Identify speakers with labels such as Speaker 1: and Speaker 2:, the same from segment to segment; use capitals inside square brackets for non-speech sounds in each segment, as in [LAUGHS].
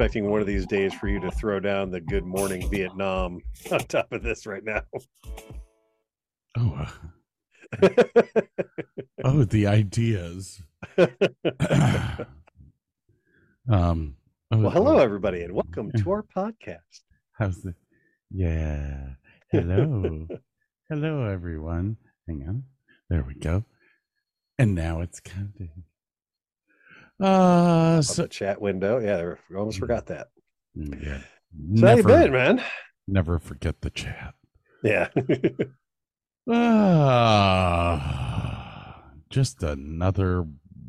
Speaker 1: Expecting one of these days for you to throw down the Good Morning Vietnam [LAUGHS] on top of this right now.
Speaker 2: Oh, uh, oh, the ideas. [LAUGHS] um. oh,
Speaker 1: Well, hello,
Speaker 2: oh,
Speaker 1: everybody, and welcome to our podcast.
Speaker 2: How's the? Yeah. Hello. [LAUGHS] Hello, everyone. Hang on. There we go. And now it's counting. Uh, so
Speaker 1: chat window. Yeah, we almost forgot that.
Speaker 2: yeah.
Speaker 1: So how you been, man?
Speaker 2: Never forget the chat.
Speaker 1: Yeah. [LAUGHS]
Speaker 2: Ah, just another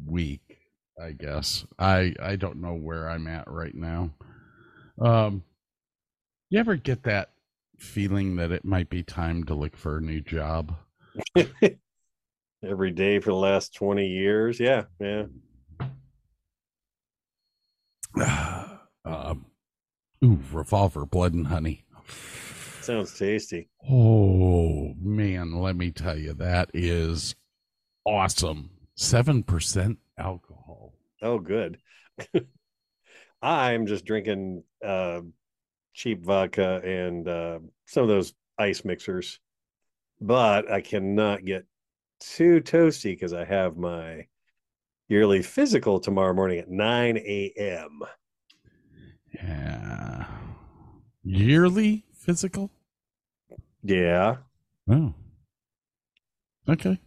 Speaker 2: week, I guess. I I don't know where I'm at right now. Um, you ever get that feeling that it might be time to look for a new job? [LAUGHS]
Speaker 1: Every day for the last 20 years. Yeah. Yeah. [SIGHS]
Speaker 2: um, ooh, revolver, blood and honey.
Speaker 1: Sounds tasty.
Speaker 2: Oh man, let me tell you, that is awesome. Seven percent alcohol.
Speaker 1: Oh, good. [LAUGHS] I'm just drinking uh, cheap vodka and uh, some of those ice mixers, but I cannot get too toasty because I have my yearly physical tomorrow morning at 9 a.m.
Speaker 2: Yeah. Yearly physical?
Speaker 1: Yeah.
Speaker 2: Oh. Okay.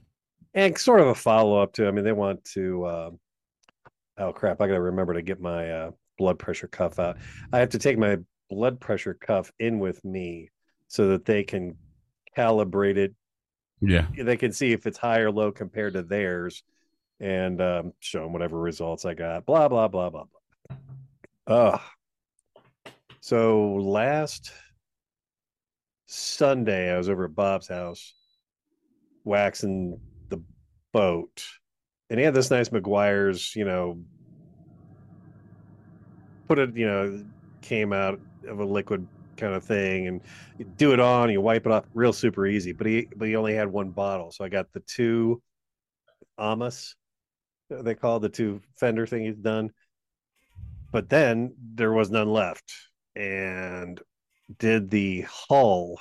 Speaker 1: And sort of a follow up to, I mean, they want to, uh, oh crap, I got to remember to get my uh, blood pressure cuff out. I have to take my blood pressure cuff in with me so that they can calibrate it
Speaker 2: Yeah.
Speaker 1: they can see if it's high or low compared to theirs and um, show them whatever results I got. Blah blah blah blah blah. Ugh. So last Sunday, I was over at Bob's house waxing the boat, and he had this nice Meguiar's, you know, put it, you know, came out of a liquid kind of thing, and you do it on, you wipe it off, real super easy. But he but he only had one bottle, so I got the two Amos, they call the two fender thing he's done. But then there was none left, and did the hull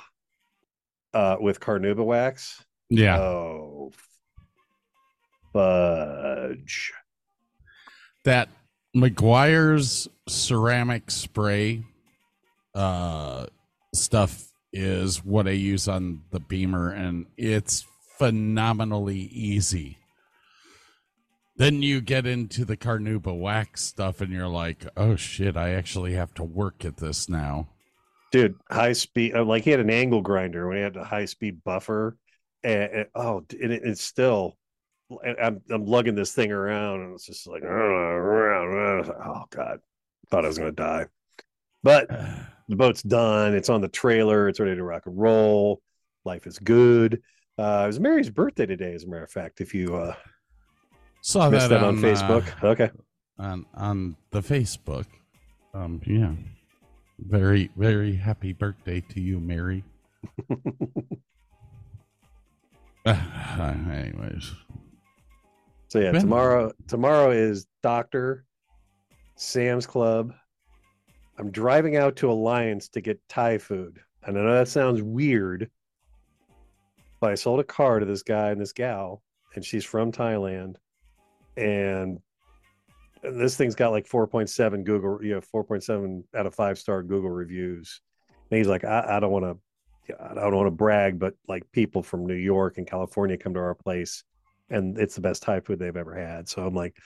Speaker 1: uh, with Carnauba wax.
Speaker 2: Yeah.
Speaker 1: Oh, fudge!
Speaker 2: that Meguiar's ceramic spray uh stuff is what I use on the Beamer and it's phenomenally easy. Then you get into the Carnauba wax stuff and you're like, "Oh shit, I actually have to work at this now."
Speaker 1: dude high speed uh, like he had an angle grinder when he had a high speed buffer. And, and- oh and it, it's still I'm, I'm lugging this thing around and it's just like [SIGHS] oh god thought i was gonna die. But [SIGHS] the boat's done. It's on the trailer. It's ready to rock and roll. Life is good. Uh it was mary's birthday today as a matter of fact if you uh
Speaker 2: Saw
Speaker 1: missed
Speaker 2: that,
Speaker 1: that on
Speaker 2: uh,
Speaker 1: facebook okay
Speaker 2: on on the Facebook. Um yeah. Very very happy birthday to you, Mary. [LAUGHS] [SIGHS] Anyways,
Speaker 1: So yeah,
Speaker 2: Ben-
Speaker 1: tomorrow tomorrow is Doctor Sam's Club. I'm driving out to Alliance to get Thai food. And I know that sounds weird, but I sold a car to this guy and this gal, and she's from Thailand. And and this thing's got like 4.7 Google, you know, 4.7 out of five star Google reviews. And he's like, I, I don't want to, I don't want to brag, but like people from New York and California come to our place, and it's the best Thai food they've ever had. So I'm like,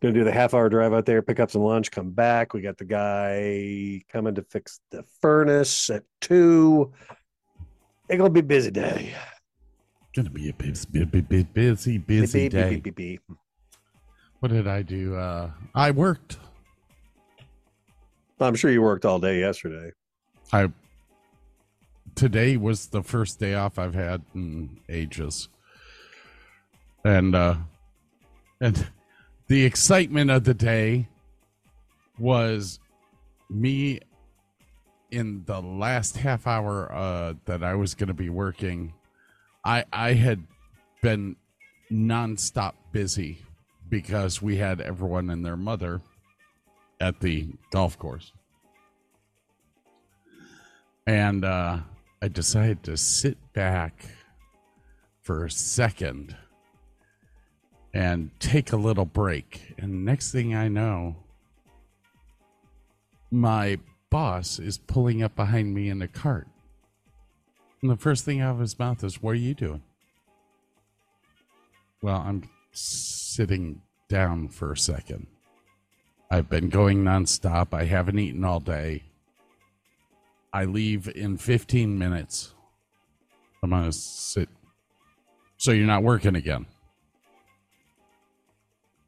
Speaker 1: gonna do the half hour drive out there, pick up some lunch, come back. We got the guy coming to fix the furnace at two. It's gonna be a busy day.
Speaker 2: Gonna be a busy, busy, busy, busy day. What did I do? Uh, I worked.
Speaker 1: I'm sure you worked all day yesterday.
Speaker 2: I today was the first day off I've had in ages, and uh, and the excitement of the day was me in the last half hour uh, that I was going to be working. I I had been nonstop busy because we had everyone and their mother at the golf course and uh, I decided to sit back for a second and take a little break. And next thing I know, my boss is pulling up behind me in a cart. And the first thing out of his mouth is, What are you doing? Well, I'm sitting down for a second. I've been going nonstop. I haven't eaten all day. I leave in 15 minutes. I'm going to sit. So you're not working again.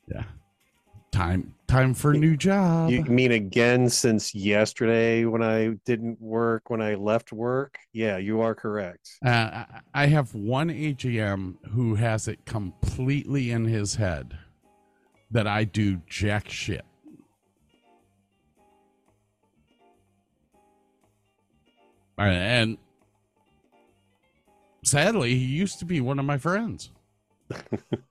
Speaker 2: Yeah. Time time for a new job.
Speaker 1: You mean again since yesterday when I didn't work, when I left work? Yeah, you are correct.
Speaker 2: Uh, I- have one AGM who has it completely in his head that I do jack shit. Uh, And sadly, he used to be one of my friends. [LAUGHS]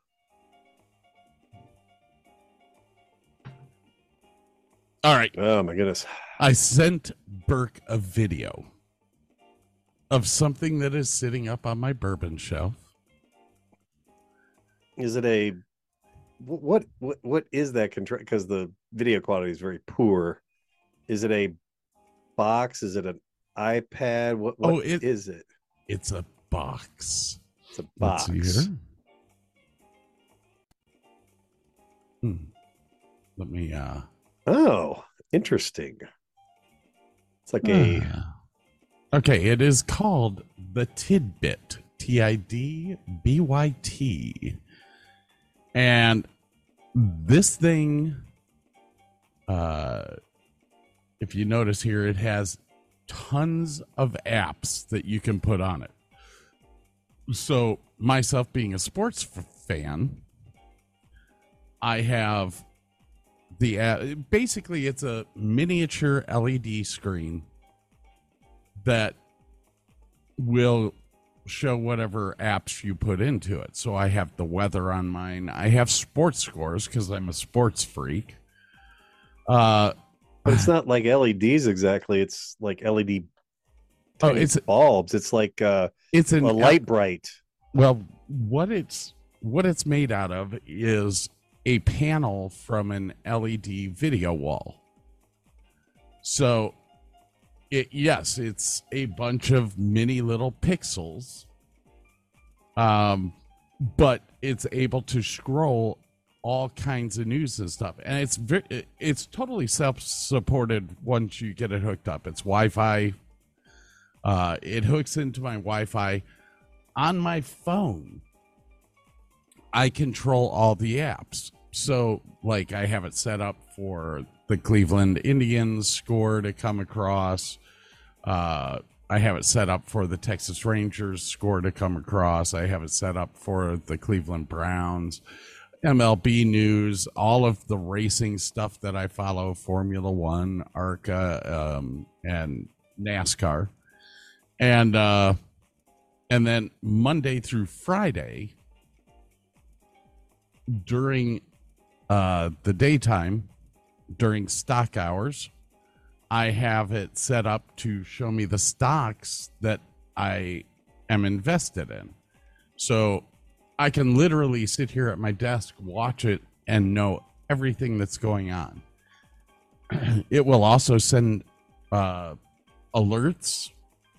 Speaker 2: All right.
Speaker 1: Oh my goodness.
Speaker 2: I sent Burke a video of something that is sitting up on my bourbon shelf.
Speaker 1: Is it a what what what is that control because the video quality is very poor. Is it a box? Is it an iPad? What what
Speaker 2: Oh, it-
Speaker 1: is it?
Speaker 2: It's a box.
Speaker 1: It's a
Speaker 2: Let's
Speaker 1: box.
Speaker 2: see here. Hmm. Let me uh
Speaker 1: Oh, interesting. It's like a
Speaker 2: ah. Okay, it is called the Tidbyt. T I D B Y T. And this thing uh if you notice here it has tons of apps that you can put on it. So, myself being a sports fan, I have the uh, basically it's a miniature LED screen that will show whatever apps you put into it. So I have the weather on mine. I have sports scores because I'm a sports freak. Uh,
Speaker 1: but it's not like LEDs exactly. It's like LED
Speaker 2: oh, it's
Speaker 1: bulbs. It's like uh,
Speaker 2: it's an
Speaker 1: a light bright.
Speaker 2: Well, what it's what it's made out of is a panel from an LED video wall. So it yes, it's a bunch of mini little pixels. Um but it's able to scroll all kinds of news and stuff. And it's ve- it's totally self-supported once you get it hooked up. It's Wi-Fi. Uh it hooks into my Wi-Fi on my phone, I control all the apps. So, like, I have it set up for the Cleveland Indians score to come across. Uh, I have it set up for the Texas Rangers score to come across. I have it set up for the Cleveland Browns, MLB news, all of the racing stuff that I follow Formula One, ARCA, um, and NASCAR. And, uh, and then Monday through Friday during uh, the daytime, during stock hours, I have it set up to show me the stocks that I am invested in. So I can literally sit here at my desk, watch it, and know everything that's going on. [CLEARS THROAT] it will also send uh, alerts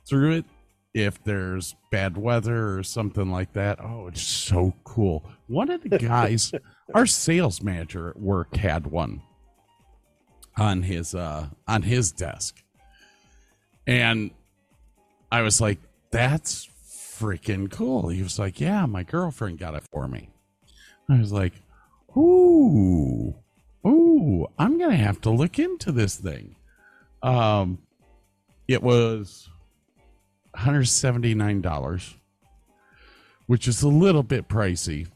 Speaker 2: through it if there's bad weather or something like that. Oh, it's so cool. One of the [LAUGHS] guys, our sales manager at work had one on his uh on his desk. And I was like, that's freaking cool. He was like, Yeah, my girlfriend got it for me. I was like, Ooh, ooh, I'm gonna have to look into this thing. Um it was $179, which is a little bit pricey.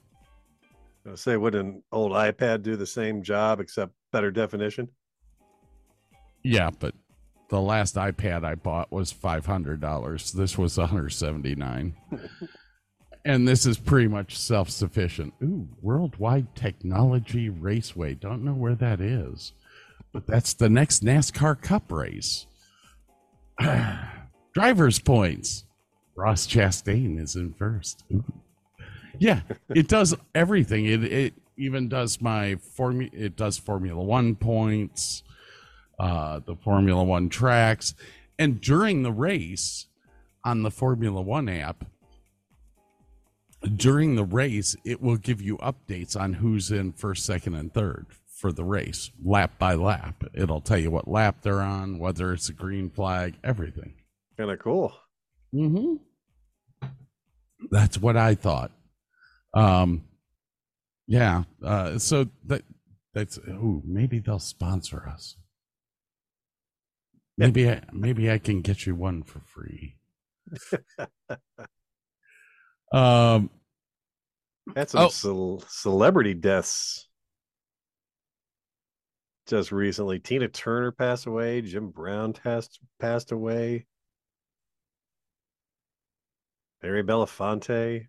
Speaker 1: I say, would an old iPad do the same job except better definition?
Speaker 2: Yeah, but the last iPad I bought was $500. This was 179 [LAUGHS] And this is pretty much self sufficient. Ooh, Worldwide Technology Raceway. Don't know where that is, but that's the next NASCAR Cup race. [SIGHS] Driver's points. Ross Chastain is in first. Ooh. Yeah, it does everything. It it even does my formula. It does Formula One points, uh, the Formula One tracks, and during the race on the Formula One app, during the race, it will give you updates on who's in first, second, and third for the race, lap by lap. It'll tell you what lap they're on, whether it's a green flag, everything.
Speaker 1: Kind of cool.
Speaker 2: Mm-hmm. That's what I thought. Um, yeah. Uh, so that that's ooh, maybe they'll sponsor us. Maybe I, maybe I can get you one for free. [LAUGHS] um,
Speaker 1: That's some
Speaker 2: Oh.
Speaker 1: cel- celebrity deaths. Just recently, Tina Turner passed away. Jim Brown passed passed away. Barry Belafonte.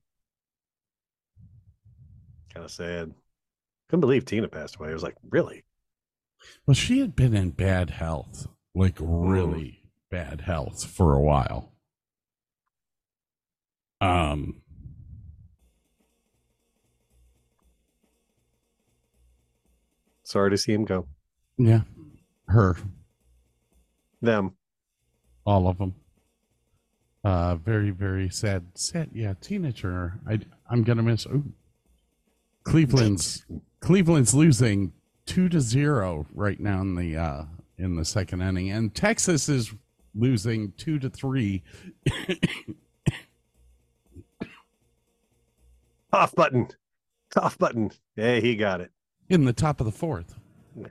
Speaker 1: Kind of sad. Couldn't believe Tina passed away. I was like, really?
Speaker 2: well, she had been in bad health, like really bad health for a while. Um,
Speaker 1: Sorry to see him go.
Speaker 2: yeah, her
Speaker 1: Them.
Speaker 2: all of them. Uh, very, very sad. Sad. Yeah, Tina Turner. I, I'm gonna miss. Ooh. Cleveland's Cleveland's losing two to zero right now in the uh, in the second inning, and Texas is losing two to three.
Speaker 1: Off button. Off button. Hey, he got it.
Speaker 2: in the top of the fourth.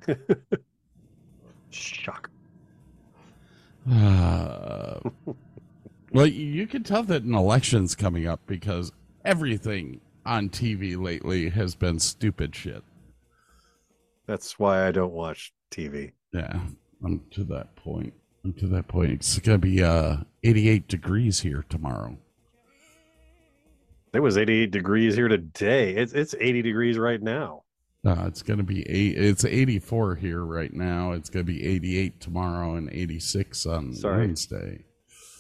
Speaker 2: [LAUGHS]
Speaker 1: Shock.
Speaker 2: Uh, [LAUGHS] well, you can tell that an election's coming up because everything on TV lately has been stupid shit.
Speaker 1: That's why I don't watch TV.
Speaker 2: Yeah, I'm to that point. I'm to that point. It's gonna be uh 88 degrees here tomorrow.
Speaker 1: It was 88 degrees here today. It's it's 80 degrees right now.
Speaker 2: Uh, it's gonna be eight. It's 84 here right now. It's gonna be 88 tomorrow and 86 on
Speaker 1: Sorry.
Speaker 2: Wednesday.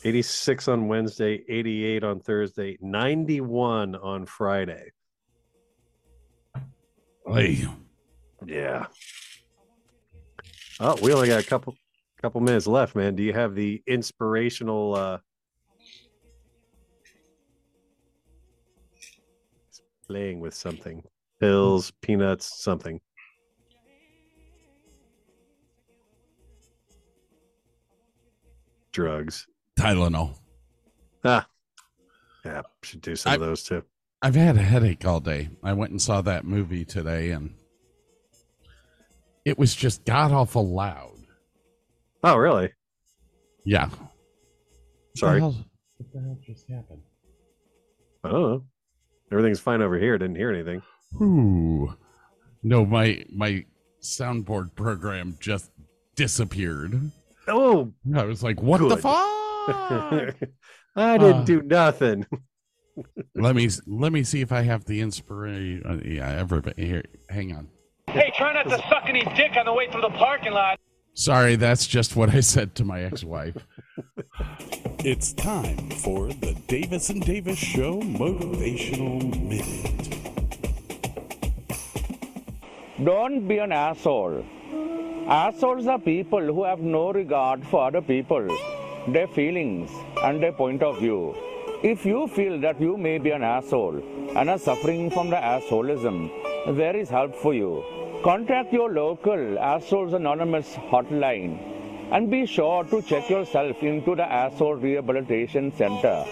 Speaker 1: 86 on Wednesday, 88 on Thursday, 91 on Friday.
Speaker 2: Hey,
Speaker 1: Yeah. Oh, we only got a couple couple minutes left, man. Do you have the inspirational uh playing with something? Pills, peanuts, something. Drugs.
Speaker 2: Tylenol.
Speaker 1: Ah. Yeah, should do some
Speaker 2: I-
Speaker 1: of those too.
Speaker 2: I've had a headache all day. I went and saw that movie today, and it was just god awful loud.
Speaker 1: Oh, really?
Speaker 2: Yeah.
Speaker 1: Sorry.
Speaker 2: What the, hell, what the hell just happened?
Speaker 1: I don't know. Everything's fine over here. Didn't hear anything.
Speaker 2: Ooh. No, my my soundboard program just disappeared.
Speaker 1: Oh,
Speaker 2: I was like, what the fuck? [LAUGHS]
Speaker 1: I didn't
Speaker 2: Uh,
Speaker 1: do nothing.
Speaker 2: let me let me see if I have the inspiration. Uh, yeah, everybody here. Hang on.
Speaker 3: Hey, try not to suck any dick on the way through the parking lot.
Speaker 2: Sorry, that's just what I said to my ex-wife. [LAUGHS]
Speaker 4: It's time for the Davis and Davis Show Motivational Minute.
Speaker 3: Don't be an asshole. Assholes are people who have no regard for other people, their feelings, and their point of view. If you feel that you may be an asshole and are suffering from the assholism, there is help for you. Contact your local Assholes Anonymous hotline and be sure to check yourself into the Asshole Rehabilitation Center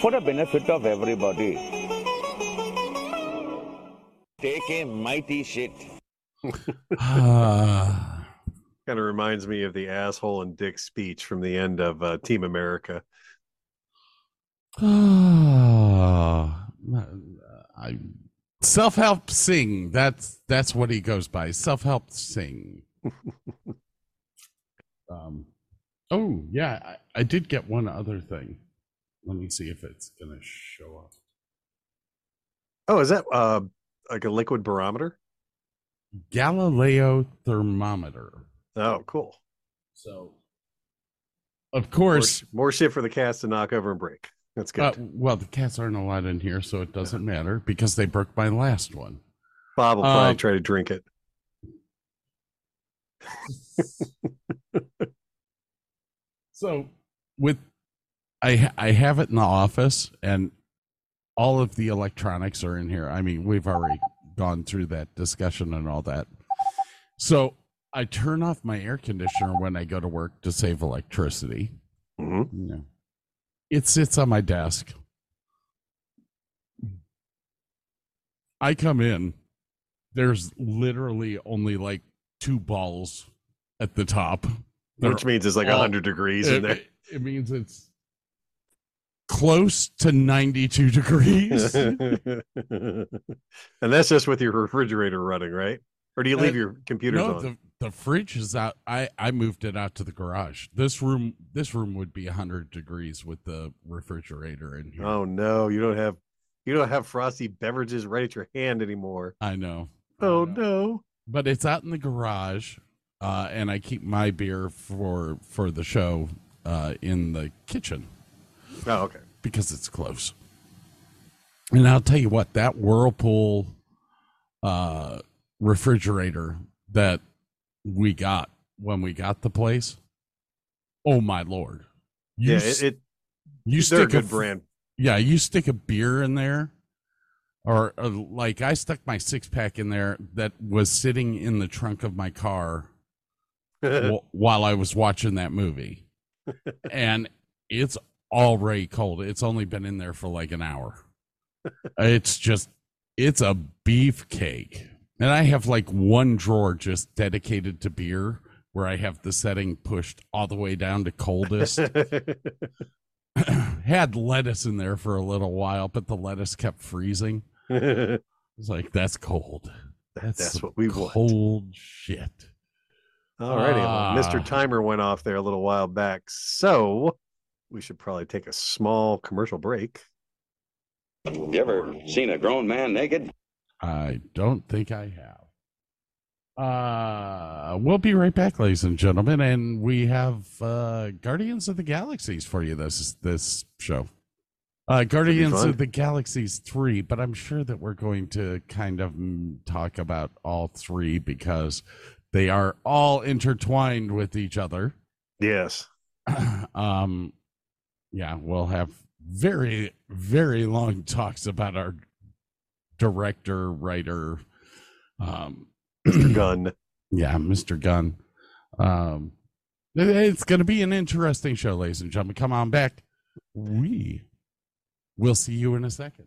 Speaker 3: for the benefit of everybody. Take a mighty shit. [LAUGHS] [SIGHS] [LAUGHS]
Speaker 1: Kind of reminds me of the asshole and dick speech from the end of uh, Team America. [SIGHS]
Speaker 2: ah, I self-help Singh. That's that's what he goes by. Self-help Singh. [LAUGHS] um, oh yeah, I, I did get one other thing. Let me see if it's gonna show up.
Speaker 1: Oh, is that uh, like a liquid barometer?
Speaker 2: Galileo thermometer.
Speaker 1: Oh, cool.
Speaker 2: So, of course,
Speaker 1: more shit for the cats to knock over and break. That's good.
Speaker 2: uh, well, the cats aren't allowed in here, so it doesn't matter because they broke my last one.
Speaker 1: Bob will probably
Speaker 2: um,
Speaker 1: try to drink it. [LAUGHS]
Speaker 2: So, with I I have it in the office, and all of the electronics are in here. I mean, we've already gone through that discussion and all that. So I turn off my air conditioner when I go to work to save electricity.
Speaker 1: hmm
Speaker 2: You know, it sits on my desk. I come in. There's literally only like two balls at the top. They're
Speaker 1: Which means it's like
Speaker 2: all-
Speaker 1: 100 degrees in there.
Speaker 2: it- it means it's close to 92 degrees. [LAUGHS]
Speaker 1: and that's just with your refrigerator running, right? Or do you leave
Speaker 2: Uh,
Speaker 1: your computers
Speaker 2: no,
Speaker 1: on?
Speaker 2: the the fridge is out. I I moved it out to the garage. This room this room would be 100 degrees with the refrigerator in here.
Speaker 1: Oh no, you don't have you don't have frosty beverages right at your hand anymore.
Speaker 2: I know. I
Speaker 1: Oh
Speaker 2: know.
Speaker 1: no.
Speaker 2: But it's out in the garage, uh, and I keep my beer for for the show uh, in the kitchen.
Speaker 1: Oh, okay.
Speaker 2: because it's close. And I'll tell you what, that Whirlpool uh, refrigerator that we got when we got the place, oh my lord! You
Speaker 1: yeah, it, it
Speaker 2: you
Speaker 1: they're a
Speaker 2: stick
Speaker 1: good
Speaker 2: f-
Speaker 1: brand.
Speaker 2: Yeah, you stick a beer in there, or, or like I stuck my six pack in there that was sitting in the trunk of my car [LAUGHS] wh- while I was watching that movie. [LAUGHS] and it's already cold. It's only been in there for like an hour. It's just, it's a beefcake. And I have like one drawer just dedicated to beer where I have the setting pushed all the way down to coldest. [LAUGHS] [CLEARS THROAT] Had lettuce in there for a little while, but the lettuce kept freezing. [LAUGHS] It's like, that's cold. That's,
Speaker 1: That's what we want.
Speaker 2: cold shit.
Speaker 1: All righty.
Speaker 2: Ah.
Speaker 1: Well, Mr. Timer went off there a little while back. So we should probably take a small commercial break.
Speaker 5: You ever seen a grown man naked?
Speaker 2: I don't think I have. Uh, we'll be right back, ladies and gentlemen, and we have uh, Guardians of the Galaxies for you this this show. Uh, Guardians of the Galaxies three, but I'm sure that we're going to kind of mm, talk about all three because they are all intertwined with each other.
Speaker 1: Yes. [CLEARS THROAT]
Speaker 2: um, yeah, we'll have very very long talks about our director, writer, um,
Speaker 1: Mr. Gunn.
Speaker 2: yeah, Mr. Gunn. Um, it- it's going to be an interesting show, ladies and gentlemen. Come on back. We will see you in a second.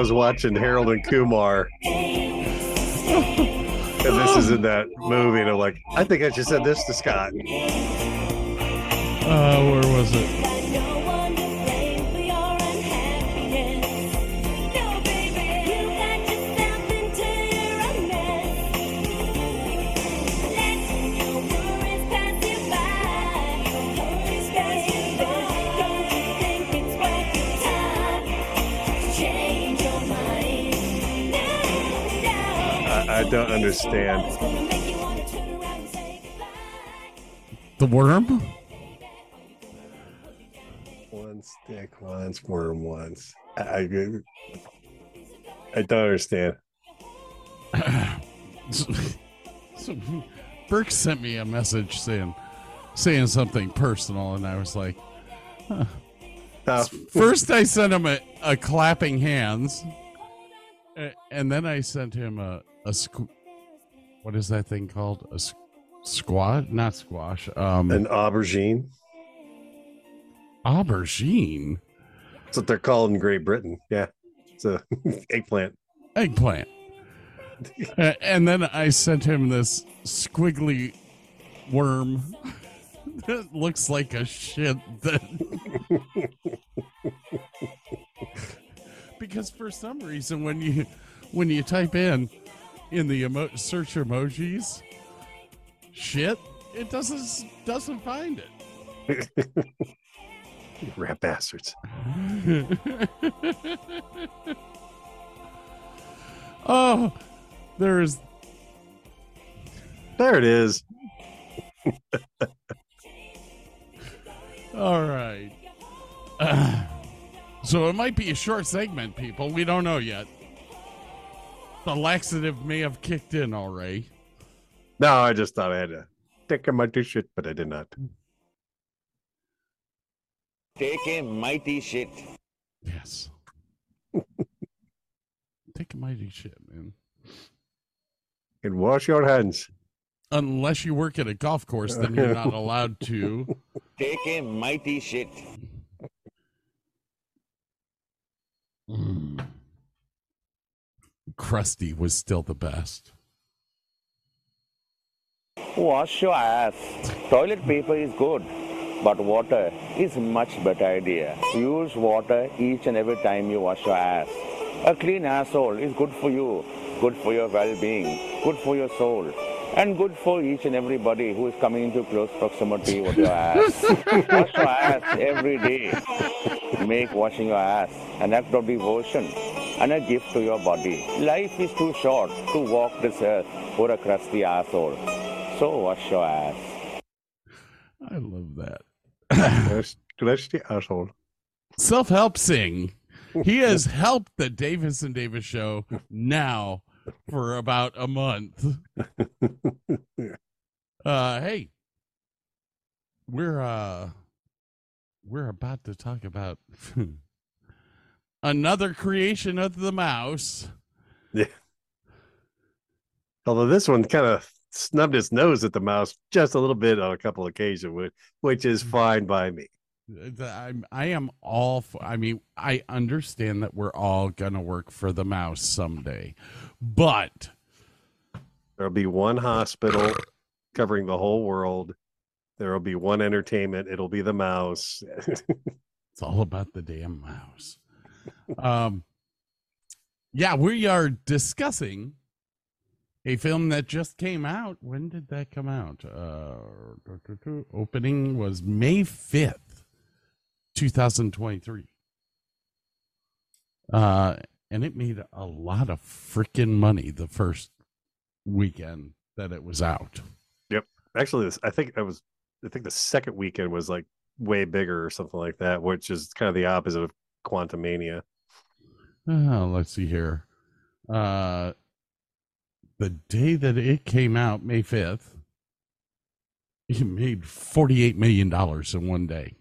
Speaker 1: Was watching Harold and Kumar, and this is in that movie, and I'm like, I think I should send this to Scott.
Speaker 2: Uh, where was it?
Speaker 6: Goodbye.
Speaker 2: The worm?
Speaker 1: One stick once, worm once. I, I, I don't understand. [CLEARS THROAT]
Speaker 2: so Burke sent me a message saying saying something personal, and I was like,
Speaker 1: Uh,
Speaker 2: first I sent him a, a clapping hands, and then I sent him a a squ- what is that thing called? A squash? Not squash. Um,
Speaker 1: an aubergine.
Speaker 2: aubergine
Speaker 1: That's what they're called in Great Britain. Yeah, it's a [LAUGHS] eggplant.
Speaker 2: eggplant. And then I sent him this squiggly worm [LAUGHS] that looks like a shit that [LAUGHS] because for some reason when you when you type in in the emo- search emojis shit it doesn't doesn't find it [LAUGHS]
Speaker 1: Rat bastards. [LAUGHS]
Speaker 2: oh there's
Speaker 1: There it is. [LAUGHS]
Speaker 2: All right. [SIGHS] so it might be a short segment, people. We don't know yet. The laxative may have kicked in already.
Speaker 1: No, I just thought I had to take a mighty shit, but I did not.
Speaker 3: Take a mighty shit.
Speaker 2: Yes. [LAUGHS] Take a mighty shit, man.
Speaker 1: And wash your hands.
Speaker 2: Unless you work at a golf course, then you're not [LAUGHS] allowed to.
Speaker 3: Take a mighty shit.
Speaker 2: Mm. Krusty was still the best.
Speaker 3: Wash your ass. Toilet paper is good, but water is much better idea. Use water each and every time you wash your ass. A clean asshole is good for you, good for your well-being, good for your soul, and good for each and everybody who is coming into close proximity with your ass. [LAUGHS] Wash your ass every day. Make washing your ass an act of devotion. And a gift to your body. Life is too short to walk this earth for a crusty asshole. So wash your ass.
Speaker 2: I love that.
Speaker 1: That's, that's the asshole.
Speaker 2: Self help Singh. He [LAUGHS] has helped the Davis and Davis show now for about a month. [LAUGHS] Uh hey. We're uh we're about to talk about [LAUGHS] another creation of the mouse.
Speaker 1: Although this one kind of snubbed its nose at the mouse just a little bit on a couple occasions, which, which is mm. fine by me.
Speaker 2: I'm I am all for, I mean, I understand that we're all gonna work for the mouse someday. But
Speaker 1: There'll be one hospital covering the whole world. There will be one entertainment. It'll be the mouse. [LAUGHS]
Speaker 2: It's all about the damn mouse. Um, yeah, we are discussing a film that just came out. When did that come out? Uh, opening was May 5th, 2023. Uh, and it made a lot of freaking money the first weekend that it was out. Yep.
Speaker 1: Actually, this I think I was I think the second weekend was like way bigger or something like that, which is kind of the opposite of Quantumania.
Speaker 2: Uh, let's see here. Uh, the day that it came out, May 5th, it made $48 million in one day.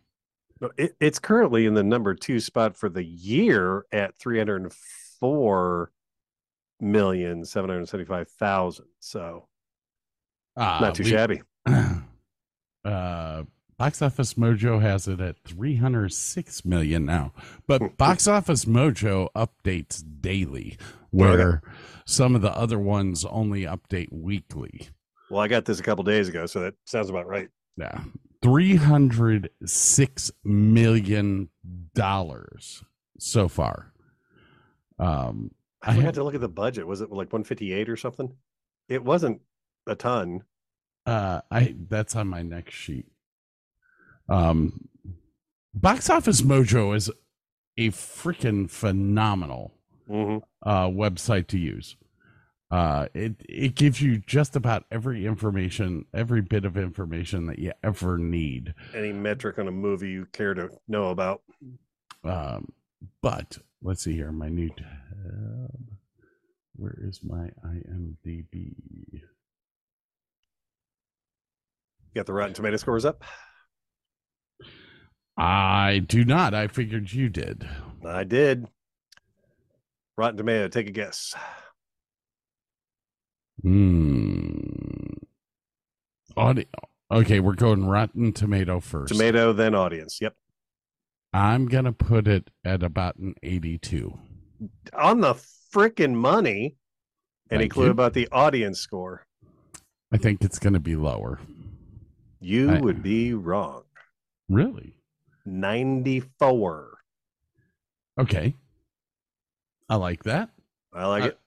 Speaker 1: It, it's currently in the number two spot for the year at three hundred and four million seven hundred seventy-five thousand. So
Speaker 2: Uh,
Speaker 1: not too
Speaker 2: we-
Speaker 1: shabby. [CLEARS THROAT]
Speaker 2: uh, Box Office Mojo has it at 306 million now. But Box Office Mojo updates daily, where some of the other ones only update weekly.
Speaker 1: Well, I got this a couple days ago, so that sounds about right.
Speaker 2: Yeah. 306 million dollars so far. Um
Speaker 1: I
Speaker 2: I had,
Speaker 1: to look at the budget. Was it like one fifty-eight or something? It wasn't a ton.
Speaker 2: uh I that's on my next sheet. Um Box Office Mojo is a freaking phenomenal
Speaker 1: hmm
Speaker 2: uh website to use. Uh it it gives you just about every information, every bit of information that you ever need.
Speaker 1: Any metric on a movie you care to know about?
Speaker 2: Um, but let's see here, my new tab. Where is my IMDb?
Speaker 1: You got the Rotten Tomato scores up.
Speaker 2: I do not. I figured you did.
Speaker 1: I did. Rotten Tomato. Take a guess.
Speaker 2: Hmm. Audio. Okay, we're going Rotten Tomato first.
Speaker 1: Tomato, then audience. Yep.
Speaker 2: I'm gonna put it at about an 82.
Speaker 1: On the frickin' money. Any
Speaker 2: Thank
Speaker 1: clue
Speaker 2: you.
Speaker 1: about the audience score?
Speaker 2: I think it's gonna be lower.
Speaker 1: You
Speaker 2: I-
Speaker 1: would be wrong.
Speaker 2: Really?
Speaker 1: 94.
Speaker 2: Okay. I like that.
Speaker 1: I like
Speaker 2: I-
Speaker 1: it.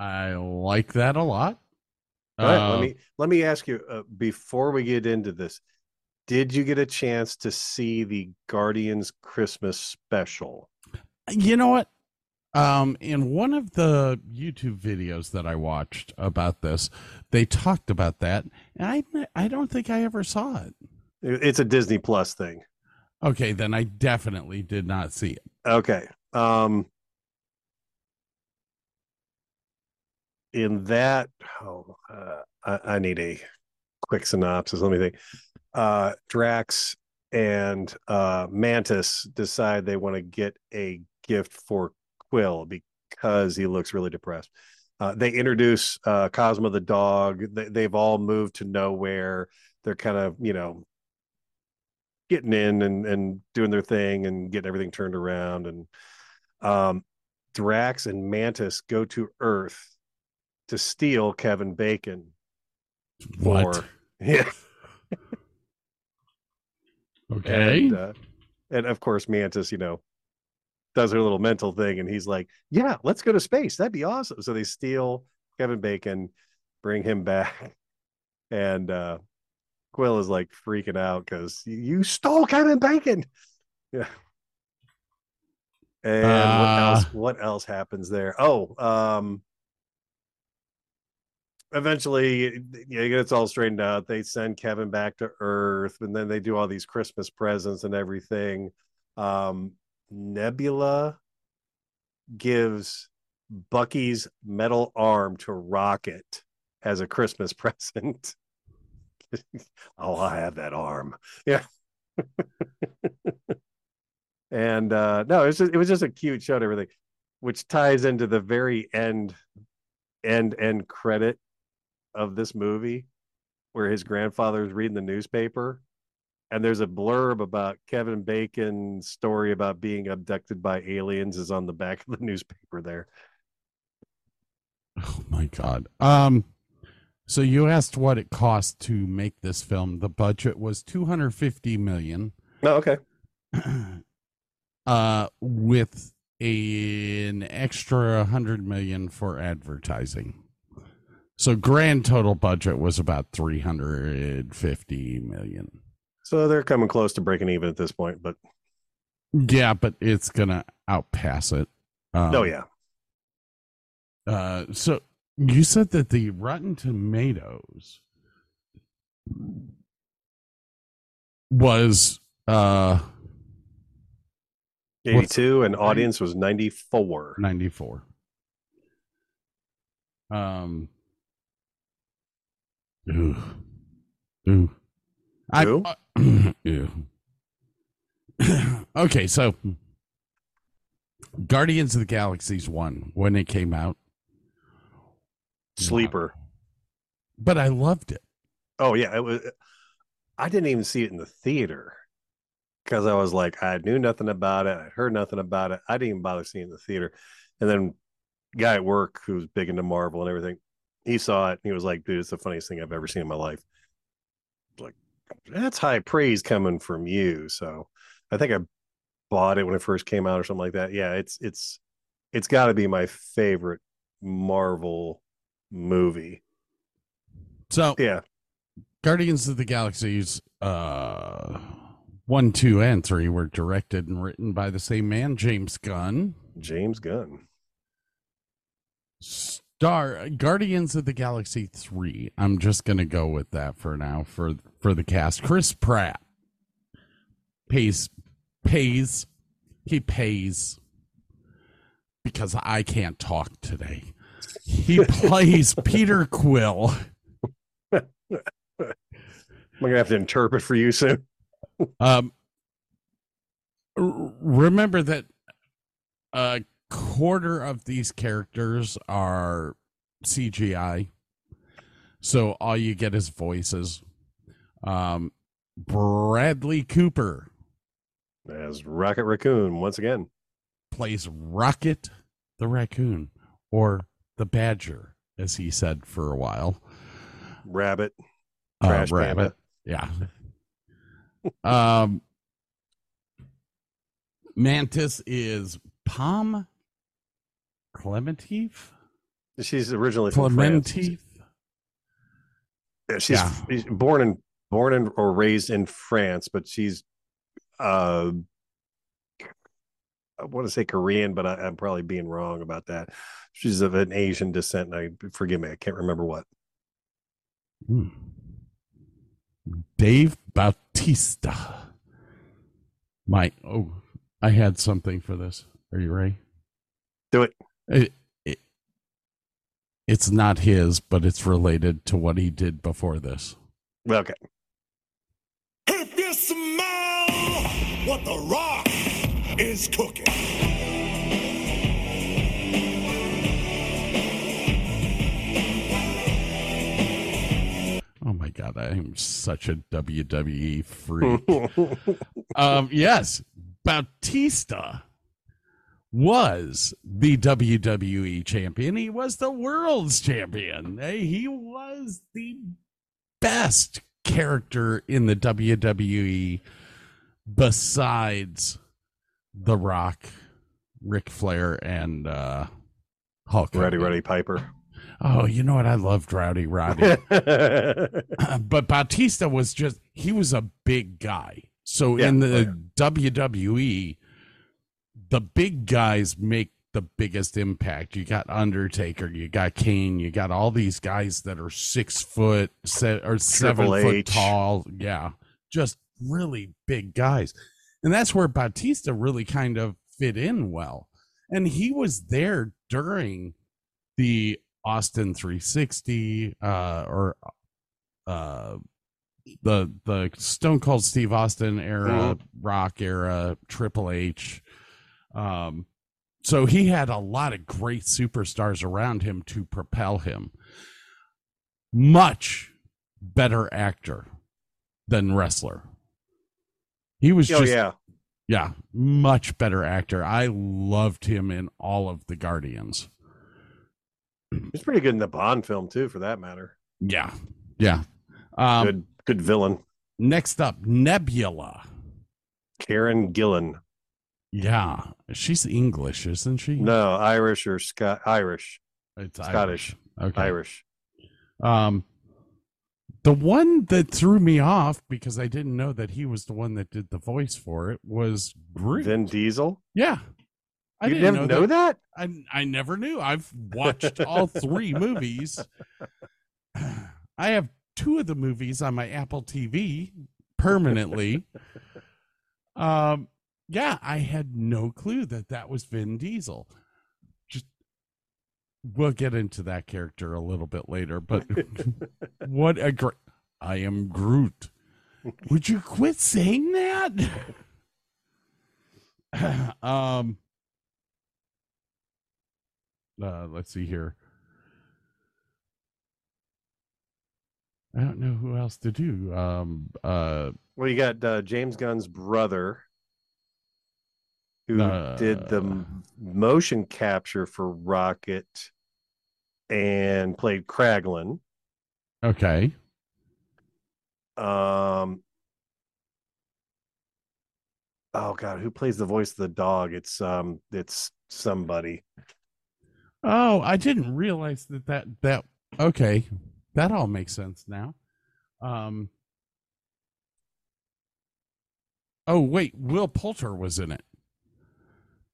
Speaker 2: I like that a lot.
Speaker 1: Right,
Speaker 2: Uh,
Speaker 1: let me let me ask you uh, before we get into this. Did you get a chance to see the Guardians Christmas special?
Speaker 2: You know what? Um, in one of the YouTube videos that I watched about this, they talked about that, and I I don't think I ever saw. It-
Speaker 1: It's a Disney Plus thing.
Speaker 2: Okay, then I definitely did not see it.
Speaker 1: Okay. Um in that oh uh, I, I need a quick synopsis. Let me think. Uh Drax and uh Mantis decide they want to get a gift for Quill because he looks really depressed. Uh, they introduce uh, Cosmo the dog. They, they've all moved to nowhere. They're kind of, you know, getting in and, and doing their thing and getting everything turned around. And um, Drax and Mantis go to Earth to steal Kevin Bacon.
Speaker 2: What?
Speaker 1: For, [LAUGHS] yeah.
Speaker 2: Okay.
Speaker 1: And, uh, and of course, Mantis, you know, does her little mental thing, and he's like, "Yeah, let's go to space. That'd be awesome." So they steal Kevin Bacon, bring him back, and uh, Quill is like freaking out because you stole Kevin Bacon. Yeah, And what
Speaker 2: Uh,
Speaker 1: else? What else happens there? Oh, um, eventually, yeah, it gets all straightened out. They send Kevin back to Earth, and then they do all these Christmas presents and everything. Um, Nebula gives Bucky's metal arm to Rocket as a Christmas [LAUGHS] present. [LAUGHS] oh, I have that arm. Yeah. [LAUGHS] and uh no, it was just, it was just a cute show and everything, which ties into the very end end end credit of this movie where his grandfather is reading the newspaper and there's a blurb about Kevin Bacon's story about being abducted by aliens is on the back of the [LAUGHS] newspaper there.
Speaker 2: Oh my god. Um so you asked what it cost to make this film. The budget was 250 million
Speaker 1: Oh, okay. [CLEARS THROAT]
Speaker 2: uh with a, an extra 100 million for advertising. So grand total budget was about 350 million.
Speaker 1: So they're coming close to breaking even at this point, but
Speaker 2: Yeah, but it's going to outpass it. Um,
Speaker 1: oh yeah.
Speaker 2: Uh, so you said that the Rotten Tomatoes was uh
Speaker 1: 82 and audience was 94.
Speaker 2: 94. Um. Ooh. Ooh. I, uh, [CLEARS THROAT] ew. [CLEARS THROAT] okay, so Guardians of the Galaxies 1 when it came out.
Speaker 1: Sleeper.
Speaker 2: But I loved it.
Speaker 1: Oh yeah, it was. I didn't even see it in the theater because I was like, I knew nothing about it. I heard nothing about it. I didn't even bother seeing it in the theater. And then, guy at work who's big into Marvel and everything, he saw it and he was like, "Dude, it's the funniest thing I've ever seen in my life." Like, that's high praise coming from you. So, I think I bought it when it first came out or something like that. Yeah, it's it's it's got to be my favorite Marvel movie.
Speaker 2: So
Speaker 1: Yeah,
Speaker 2: Guardians of the Galaxies uh 1, 2, and 3 were directed and written by the same man, James Gunn.
Speaker 1: James Gunn.
Speaker 2: Star Guardians of the Galaxy 3. I'm just going to go with that for now for for the cast. Chris Pratt pays pays he pays because I can't talk today. He plays Peter Quill.
Speaker 1: I'm gonna have to interpret for you soon.
Speaker 2: Um, remember that a quarter of these characters are CGI, so all you get is voices. Um, Bradley Cooper
Speaker 1: As Rocket Raccoon once again.
Speaker 2: plays Rocket the raccoon or the badger, as he said for a while.
Speaker 1: Rabbit.
Speaker 2: Uh, rabbit.
Speaker 1: Panda.
Speaker 2: Yeah. [LAUGHS] um, Mantis is Pom Klementieff.
Speaker 1: She's originally from France.
Speaker 2: Klementieff.
Speaker 1: Yeah, she's
Speaker 2: Yeah.
Speaker 1: she's born in born in or raised in France, but she's uh I want to say Korean, but I, I'm probably being wrong about that. She's of an Asian descent. And I forgive me, I can't remember what.
Speaker 2: Hmm. Dave Bautista. My oh, I had something for this. Are you ready?
Speaker 1: Do it.
Speaker 2: It, it, it's not his, but it's related to what he did before this.
Speaker 1: Okay.
Speaker 7: If you smell what the rock is cooking.
Speaker 2: Oh my god, I am such a WWE freak. [LAUGHS] um, yes, Bautista was the WWE champion. He was the world's champion. He was the best character in the WWE besides The Rock, Ric Flair, and uh, Hulk.
Speaker 1: Ready,
Speaker 2: Hogan.
Speaker 1: ready, Piper.
Speaker 2: Oh, you know what? I loved Rowdy Roddy. [LAUGHS] [CLEARS THROAT] but Bautista was just he was a big guy. So
Speaker 1: Yeah,
Speaker 2: in
Speaker 1: oh,
Speaker 2: the WWE, the big guys make the biggest impact. You got Undertaker, you got Kane, you got all these guys that are six foot se- or seven
Speaker 1: Triple
Speaker 2: foot tall. Yeah, just really big guys, and that's where Bautista really kind of fit in well. And he was there during the Austin 360 uh, or uh, the the Stone Cold Steve Austin era, Rock era, Triple H. Um, so he had a lot of great superstars around him to propel him. Much better actor than wrestler. He was
Speaker 1: Oh
Speaker 2: just
Speaker 1: yeah,
Speaker 2: yeah, much better actor. I loved him in all of the Guardians.
Speaker 1: he's pretty good in the Bond film too, for that matter.
Speaker 2: Yeah, yeah. Um,
Speaker 1: good, good villain.
Speaker 2: Next up, Nebula.
Speaker 1: Karen Gillan.
Speaker 2: Yeah, she's English, isn't she?
Speaker 1: No, Irish or Scott Irish.
Speaker 2: it's
Speaker 1: Scottish.
Speaker 2: Irish. Okay.
Speaker 1: Irish.
Speaker 2: Um, the one that threw me off because I didn't know that he was the one that did the voice for it was Groot.
Speaker 1: Vin Diesel.
Speaker 2: yeah, I
Speaker 1: you
Speaker 2: didn't know,
Speaker 1: know
Speaker 2: that.
Speaker 1: that?
Speaker 2: I I never knew. I've watched all three movies. [SIGHS] I have two of the movies on my Apple TV permanently. [LAUGHS] um, yeah, I had no clue that that was Vin Diesel. We'll get into that character a little bit later, but [LAUGHS] what a great! I am Groot. Would you quit saying that? [LAUGHS] um. Uh, let's see here. I don't know who else to do. Um. Uh.
Speaker 1: Well, you got uh, James Gunn's brother, who did the
Speaker 2: Uh.
Speaker 1: motion capture for Rocket and played Kraglin.
Speaker 2: Okay.
Speaker 1: Um. Oh God, who plays the voice of the dog? It's um, it's somebody.
Speaker 2: Oh, I didn't realize that that that okay. That all makes sense now. Um Oh, wait, Will Poulter was in it.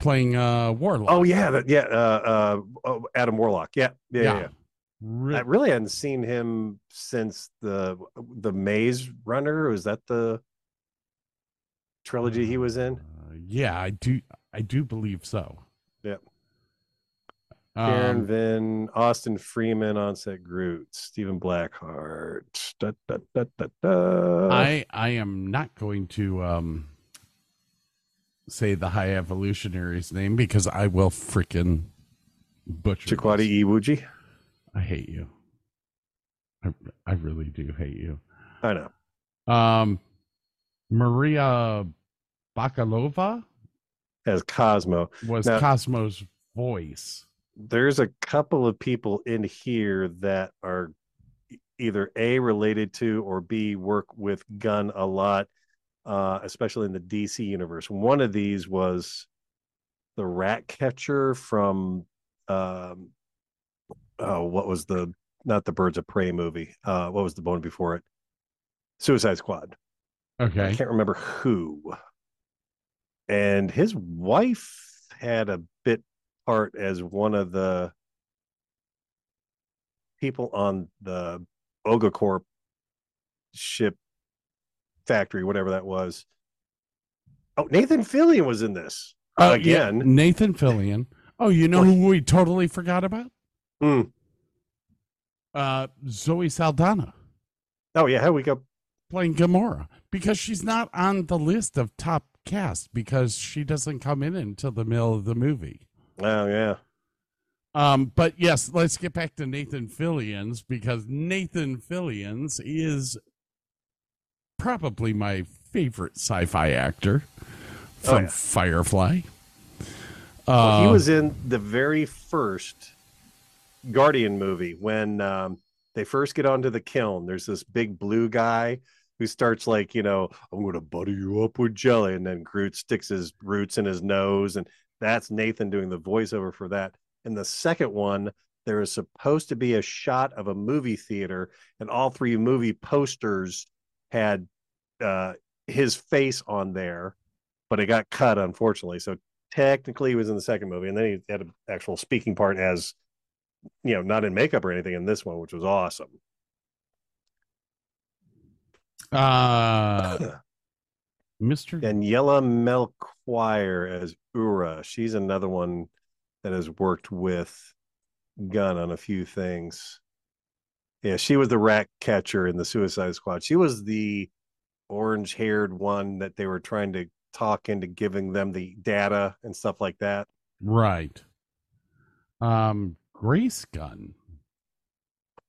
Speaker 2: Playing uh Warlock.
Speaker 1: Oh yeah, that yeah. Uh, uh, oh, Adam Warlock. Yeah, yeah, yeah. yeah. I really hadn't seen him since the the Maze Runner. Was that the trilogy he was in?
Speaker 2: Uh, yeah, I do I do believe so.
Speaker 1: Yep. Karen
Speaker 2: Um,
Speaker 1: Vin, Austin Freeman, Onset Groot, Stephen Blackheart. Da, da, da.
Speaker 2: I I am not going to um say the high evolutionary's name because I will freaking butcher. Chukwudi.
Speaker 1: Iwuji.
Speaker 2: I hate you. I I really do hate you.
Speaker 1: I know.
Speaker 2: Um, Maria Bakalova
Speaker 1: As Cosmo.
Speaker 2: was
Speaker 1: Now-
Speaker 2: Cosmo's voice.
Speaker 1: There's a couple of people in here that are either A related to or B work with Gunn a lot, uh, especially in the DC universe. One of these was the rat catcher from um oh what was the not the birds of prey movie uh what was the one before it? Suicide squad.
Speaker 2: Okay, i
Speaker 1: can't remember who. And his wife had a bit part as one of the people on the OrgoCorp ship factory whatever that was oh nathan fillion was in this
Speaker 2: Uh, yeah,
Speaker 1: again
Speaker 2: Nathan Fillion. Oh, you know who we totally forgot about?
Speaker 1: Hmm.
Speaker 2: Uh, Zoe Saldana
Speaker 1: oh yeah how we go
Speaker 2: playing Gamora because she's not on the list of top cast because she doesn't come in until the middle of the movie.
Speaker 1: oh yeah
Speaker 2: Um, but yes, let's get back to Nathan Fillion's because Nathan Fillion's is probably my favorite sci-fi actor from
Speaker 1: Oh, yeah.
Speaker 2: Firefly.
Speaker 1: Well, he
Speaker 2: Uh,
Speaker 1: was in the very first Guardian movie when um, they first get onto the Kyln. There's this big blue guy who starts like, you know, I'm going to butter you up with jelly, and then Groot sticks his roots in his nose, and that's Nathan doing the voiceover for that. In the second one, there is supposed to be a shot of a movie theater, and all three movie posters had uh, his face on there, but it got cut, unfortunately. So technically he was in the second movie, and then he had an actual speaking part as, you know, not in makeup or anything in this one, which was awesome.
Speaker 2: Uh, [CLEARS THROAT] Mr.
Speaker 1: Daniela Melchior as Ura. She's another one that has worked with Gunn on a few things. Yeah, she was the rat catcher in the Suicide Squad. She was the orange haired one that they were trying to talk into giving them the data and stuff like that.
Speaker 2: Right. Um, Grace Gunn.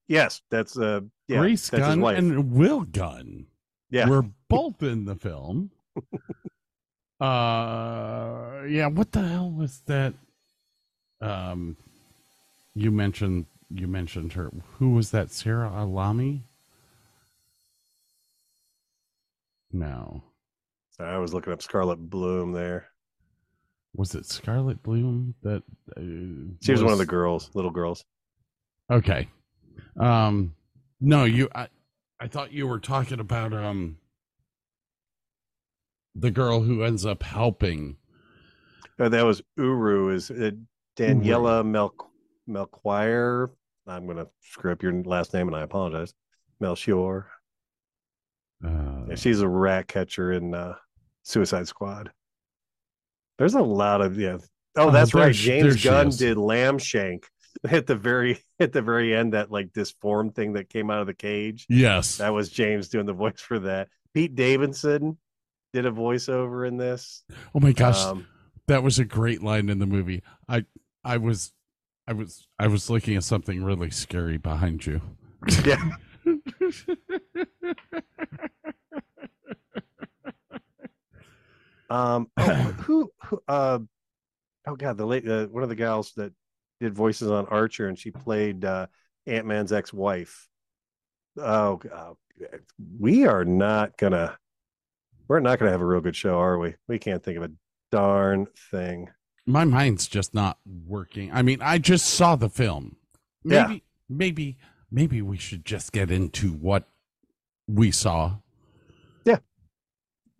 Speaker 1: Yes, that's uh yeah,
Speaker 2: Grace
Speaker 1: that's
Speaker 2: Gunn and Will Gunn
Speaker 1: Yeah.
Speaker 2: We're [LAUGHS] both in the film. [LAUGHS] uh, yeah. What the hell was that? Um, you mentioned you mentioned her. Who was that? Sarah Alami? No.
Speaker 1: Sorry, I was looking up Scarlet Bloom there.
Speaker 2: Was it Scarlet Bloom that uh,
Speaker 1: She was one of the girls, little girls.
Speaker 2: Okay. Um no, you I I thought you were talking about um the girl who ends up helping.
Speaker 1: Uh, that was Uru is uh, Daniela Mel Melchior. I'm gonna screw up your last name and I apologize. Melchior.
Speaker 2: Uh,
Speaker 1: Yeah, she's a rat catcher in uh, Suicide Squad. There's a lot of yeah. Oh,
Speaker 2: Oh,
Speaker 1: that's
Speaker 2: there
Speaker 1: right. James Gunn did Lamb Shank [LAUGHS] at the very at the very end. That like disformed thing that came out of the cage.
Speaker 2: yes.
Speaker 1: That was James doing the voice for that. Pete Davidson did a voiceover in this.
Speaker 2: Oh my gosh.
Speaker 1: Um,
Speaker 2: that was a great line in the movie. I I was I was I was looking at something really scary behind you.
Speaker 1: yeah. [LAUGHS] [LAUGHS] Um. Oh, [CLEARS THROAT] who? who uh. Oh God, the late uh, one of the gals that did voices on Archer, and she played uh, Ant Man's ex-wife. Oh, uh, we are not gonna. We're not gonna have a real good show, are we? We can't think of a darn thing.
Speaker 2: My mind's just not working. I mean, I just saw the film.
Speaker 1: Yeah.
Speaker 2: Maybe maybe maybe we should just get into what we saw.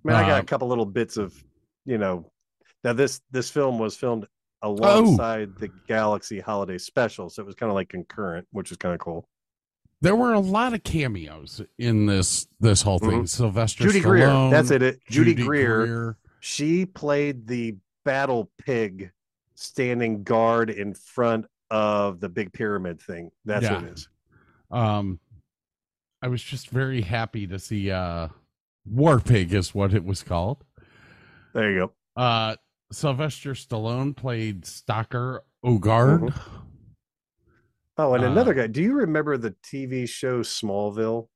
Speaker 1: I mean, I got a
Speaker 2: Um,
Speaker 1: couple little bits of, you know, now this this film was filmed
Speaker 2: Oh.
Speaker 1: alongside the Galaxy Holiday Special, so it was kind of like concurrent, which is kind of cool.
Speaker 2: There were a lot of cameos in this this whole thing. Sylvester
Speaker 1: Mm-hmm. Judy Greer, that's it. it Judy,
Speaker 2: Judy
Speaker 1: Greer,
Speaker 2: Greer.
Speaker 1: she played the battle pig standing guard in front of the big pyramid thing. That's
Speaker 2: Yeah.
Speaker 1: what it is.
Speaker 2: Um, I was just very happy to see uh, War Pig is what it was called.
Speaker 1: There you go.
Speaker 2: Uh, Sylvester Stallone played Stakar Ogord.
Speaker 1: Mm-hmm. Oh, and
Speaker 2: Uh,
Speaker 1: another guy. Do you remember the TV show Smallville?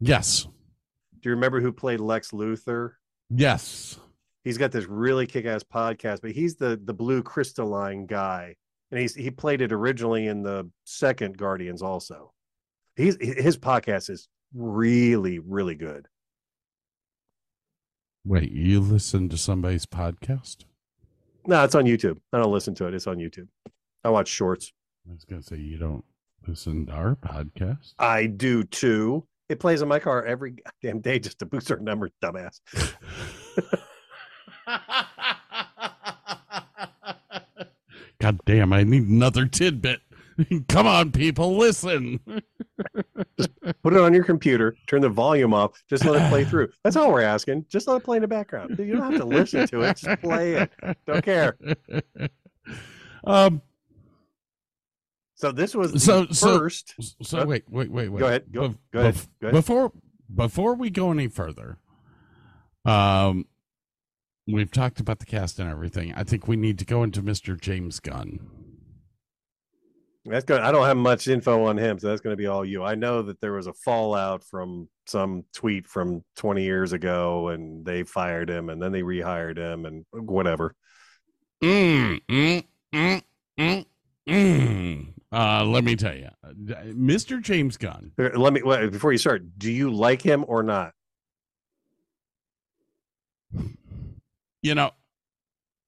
Speaker 2: Yes,
Speaker 1: Do you remember who played Lex Luthor?
Speaker 2: yes.
Speaker 1: he's got this really kick-ass podcast but he's the the blue crystalline guy and he's he played it originally in the second guardians also he's his podcast is really really good
Speaker 2: Wait, you listen to somebody's podcast?
Speaker 1: no it's on youtube i don't listen to it it's on youtube i watch shorts
Speaker 2: I was gonna say you don't listen to our podcast.
Speaker 1: i do too it plays in my car every damn day just to boost our numbers dumbass [LAUGHS]
Speaker 2: God damn, I need another tidbit. [LAUGHS] Come on, people, listen.
Speaker 1: put it on your computer turn the volume off just let it play through [SIGHS] that's all we're asking just let it play in the background you don't have to listen to it just play it don't care [LAUGHS]
Speaker 2: Um.
Speaker 1: so this was
Speaker 2: So
Speaker 1: first
Speaker 2: so
Speaker 1: Uh,
Speaker 2: wait wait wait wait.
Speaker 1: Go ahead. Go-
Speaker 2: Bef-
Speaker 1: go ahead. Go ahead.
Speaker 2: Before before we go any further, um, we've talked about the cast and everything. I think we need to go into Mr. James Gunn.
Speaker 1: That's good. I don't have much info on him, so that's going to be all you. I know that there was a fallout from some tweet from 20 years ago, and they fired him, and then they rehired him, and whatever.
Speaker 2: Mm, mm, mm, mm, mm. Uh, let me tell you, Mr. James Gunn.
Speaker 1: Let me wait, before you start. Do you like him or not?
Speaker 2: you know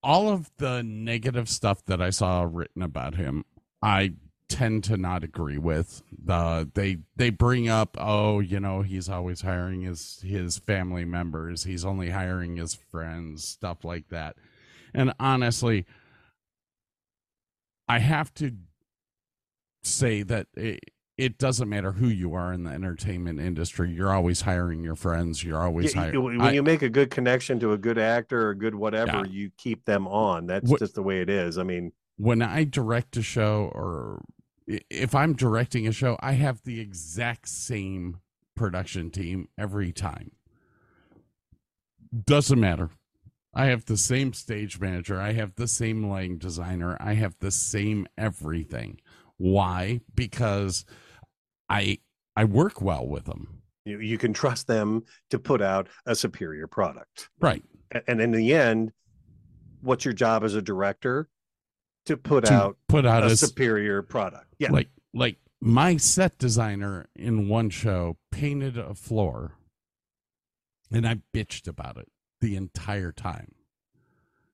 Speaker 2: all of the negative stuff that i saw written about him i tend to not agree with the they they bring up oh you know he's always hiring his his family members he's only hiring his friends stuff like that And honestly, I have to say that it, it doesn't matter who you are in the entertainment industry. You're always hiring your friends. You're always hiring.
Speaker 1: when
Speaker 2: I-
Speaker 1: you make a good connection to a good actor or a good whatever,
Speaker 2: Yeah.
Speaker 1: you keep them on. That's
Speaker 2: What-
Speaker 1: just the way it is. I mean,
Speaker 2: when I direct a show or if I'm directing a show, I have the exact same production team every time. Doesn't matter. I have the same stage manager. I have the same lighting designer. I have the same everything. Why? Because I I work well with them.
Speaker 1: you, you can trust them to put out a superior product.
Speaker 2: Right.
Speaker 1: And in the end, what's your job as a director? To put
Speaker 2: To
Speaker 1: out
Speaker 2: put out
Speaker 1: a superior product. Yeah.
Speaker 2: like like my set designer in one show painted a floor and i bitched about it the entire time.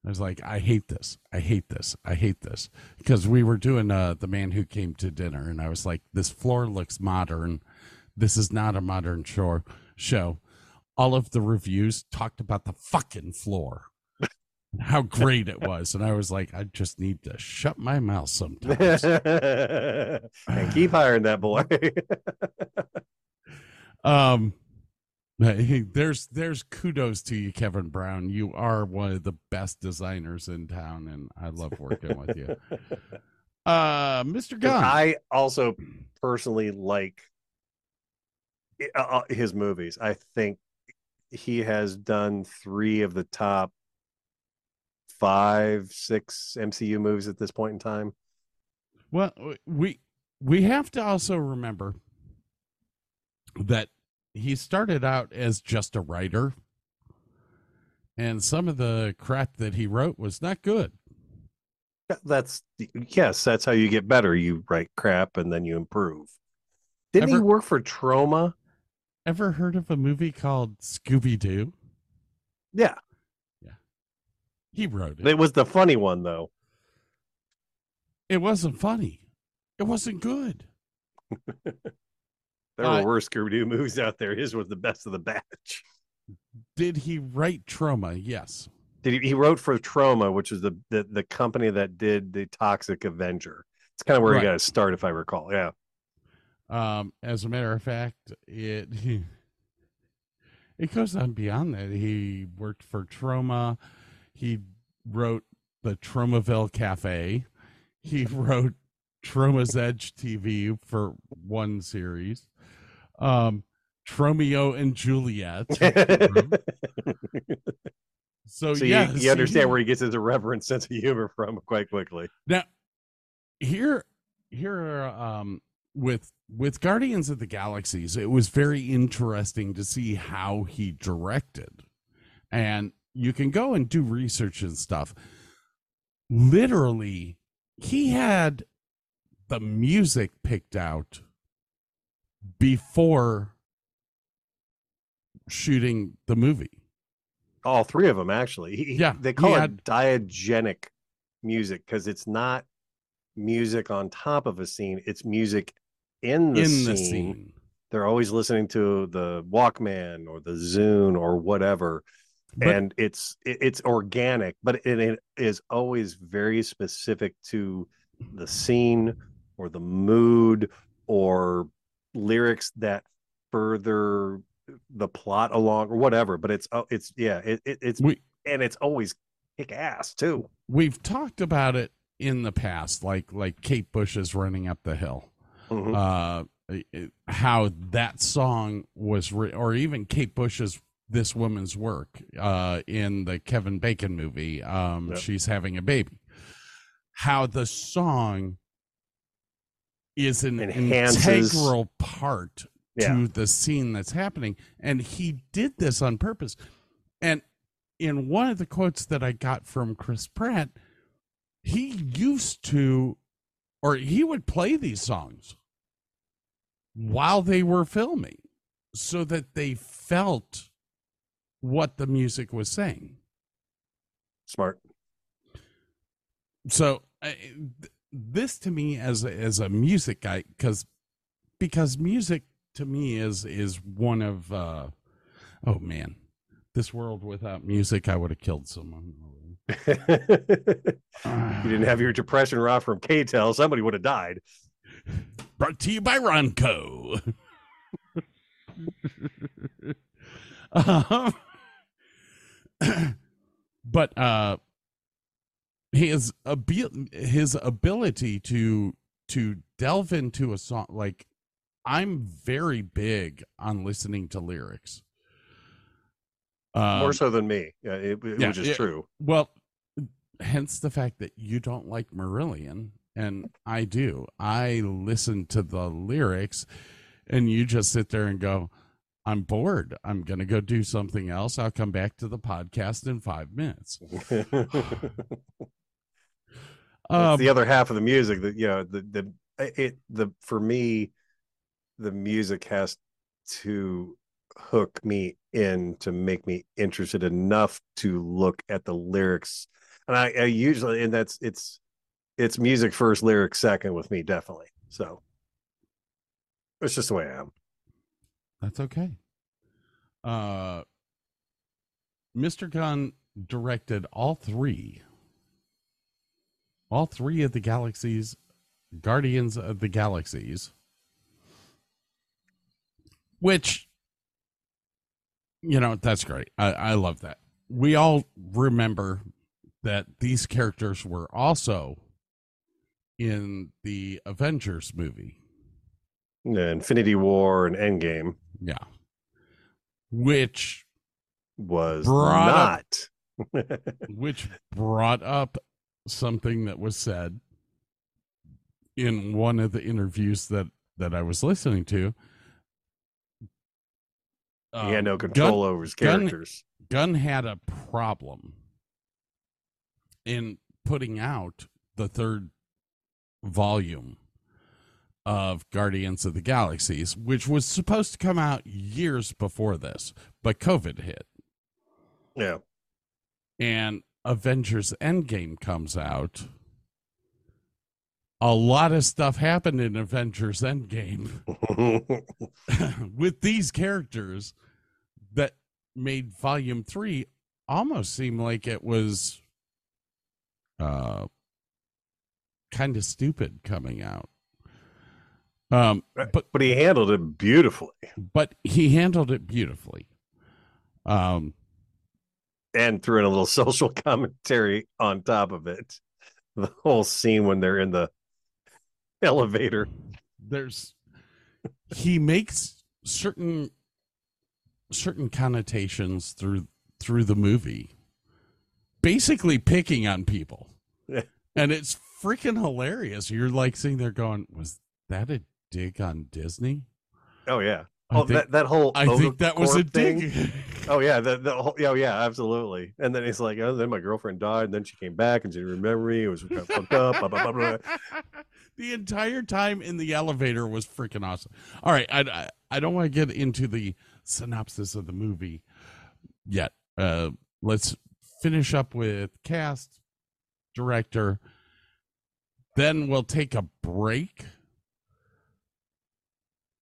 Speaker 2: I was like i hate this. I hate this. I hate this. Because we were doing uh the man who came to dinner and i was like this floor looks modern. This is not a modern show show. All of the reviews talked about the fucking floor how great it was and i was like i just need to shut my mouth sometimes [LAUGHS]
Speaker 1: and keep hiring that boy. [LAUGHS]
Speaker 2: Um, hey, there's there's kudos to you, Kevin Brown. You are one of the best designers in town, and I love working with you. [LAUGHS] Uh, Mr. Gunn.
Speaker 1: I also personally like uh, uh, his movies. I think he has done three of the top five, six MCU movies at this point in time.
Speaker 2: Well, we we have to also remember that he started out as just a writer, and some of the crap that he wrote was not good.
Speaker 1: That's yes, that's how you get better. You write crap and then you improve. Didn't he work for Troma?
Speaker 2: Ever heard of a movie called Scooby Doo?
Speaker 1: Yeah,
Speaker 2: He wrote it.
Speaker 1: it was the funny one though.
Speaker 2: It wasn't funny. It wasn't good. [LAUGHS]
Speaker 1: There
Speaker 2: Uh,
Speaker 1: were worse Scooby Doo movies out there. His was the best of the batch.
Speaker 2: Did he write Troma? Yes.
Speaker 1: Did he, he wrote for Troma, which is the, the the company that did the Toxic Avenger. It's kind of where
Speaker 2: Right.
Speaker 1: he got to start, if I recall. Yeah.
Speaker 2: Um, as a matter of fact, it [LAUGHS] it goes on beyond that. He worked for Troma. He wrote the Tromaville Cafe. He wrote Troma's Edge TV for one series. Um, Tromeo and Juliet. so,
Speaker 1: so
Speaker 2: yes,
Speaker 1: you, you understand
Speaker 2: he-
Speaker 1: where he gets his irreverent sense of humor from quite quickly.
Speaker 2: Now, here, here, um, with with Guardians of the Galaxies, it was very interesting to see how he directed, and you can go and do research and stuff. Literally, he had the music picked out before shooting the movie.
Speaker 1: All three of them, actually. He,
Speaker 2: Yeah,
Speaker 1: They
Speaker 2: he
Speaker 1: call it
Speaker 2: had-
Speaker 1: diegetic music because it's not music on top of a scene, it's music in the,
Speaker 2: in
Speaker 1: scene.
Speaker 2: the scene.
Speaker 1: They're always listening to the Walkman or the Zune or whatever.
Speaker 2: But-
Speaker 1: and it's it's organic, but it, is always very specific to the scene or the mood or lyrics that further the plot along or whatever. But it's oh, it's yeah, it, it it's
Speaker 2: We
Speaker 1: and it's always kick ass too.
Speaker 2: we've talked about it in the past, like like Kate Bush is running up the hill.
Speaker 1: Mhm.
Speaker 2: Uh, how that song was, re- or even Kate Bush's "This Woman's Work" uh, in the Kevin Bacon movie. Um,
Speaker 1: Yep.
Speaker 2: She's having a baby. How the song is an
Speaker 1: Enhances-
Speaker 2: integral part
Speaker 1: Yeah.
Speaker 2: to the scene that's happening, and he did this on purpose. And in one of the quotes that I got from Chris Pratt, he used to, or he would play these songs while they were filming so that they felt what the music was saying.
Speaker 1: Smart.
Speaker 2: So I- th- this to me as a, as a music guy cuz because music to me is is one of uh oh man this world without music I would have killed someone [LAUGHS]
Speaker 1: you didn't have your depression raw from K-Tel, somebody would have died.
Speaker 2: Brought to you by Ronco. [LAUGHS] [LAUGHS] Um, [CLEARS THROAT] but uh his abil- his ability to to delve into a song like I'm very big on listening to lyrics. Um,
Speaker 1: More so than me. Yeah, it, it-
Speaker 2: yeah,
Speaker 1: which is
Speaker 2: yeah.
Speaker 1: true.
Speaker 2: Well, hence the fact that you don't like Marillion and I do. I listen to the lyrics and you just sit there and go, I'm bored. I'm going to go do something else. I'll come back to the podcast in five minutes. [LAUGHS]
Speaker 1: That's
Speaker 2: Um,
Speaker 1: the other half of the music that you know the the it the for me the music has to hook me in to make me interested enough to look at the lyrics and I, I usually and that's it's it's music first lyrics second with me definitely so it's just the way I am
Speaker 2: That's okay. Uh, Mr. Gunn directed all three, all three of the galaxies, Guardians of the Galaxies, which, you know, that's great. I, I love that. We all remember that these characters were also in the Avengers movie.
Speaker 1: Yeah, Infinity War and Endgame
Speaker 2: Yeah. Which
Speaker 1: was
Speaker 2: Brought up-
Speaker 1: not [LAUGHS]
Speaker 2: which brought up something that was said in one of the interviews that that I was listening to.
Speaker 1: he had no
Speaker 2: Um,
Speaker 1: control
Speaker 2: Gunn-
Speaker 1: over his characters
Speaker 2: Gunn had a problem in putting out the third volume of Guardians of the Galaxies, which was supposed to come out years before this, but COVID hit.
Speaker 1: yeah
Speaker 2: and Avengers Endgame comes out, a lot of stuff happened in Avengers Endgame [LAUGHS] with these characters that made volume 3 almost seem like it was uh kind of stupid coming out. Um but
Speaker 1: but he handled it beautifully
Speaker 2: but he handled it beautifully. Um
Speaker 1: and threw in a little [LAUGHS] social commentary on top of it. The whole scene when they're in the elevator.
Speaker 2: there's he makes certain certain connotations through through the movie basically picking on people and it's freaking hilarious you're like sitting there going was that a dig on disney
Speaker 1: Oh yeah. Oh,
Speaker 2: think-
Speaker 1: that, that whole
Speaker 2: i think that was a
Speaker 1: thing.
Speaker 2: dig [LAUGHS]
Speaker 1: Oh yeah, the, the whole, oh yeah, absolutely. And then he's like, oh, then my girlfriend died, and then she came back and she didn't remember me. It was kind of fucked up. Blah, blah, blah. [LAUGHS]
Speaker 2: the entire time in the elevator was freaking awesome. All right, I, I, I don't want to get into the synopsis of the movie yet. Uh, let's finish up with cast, director. Then we'll take a break,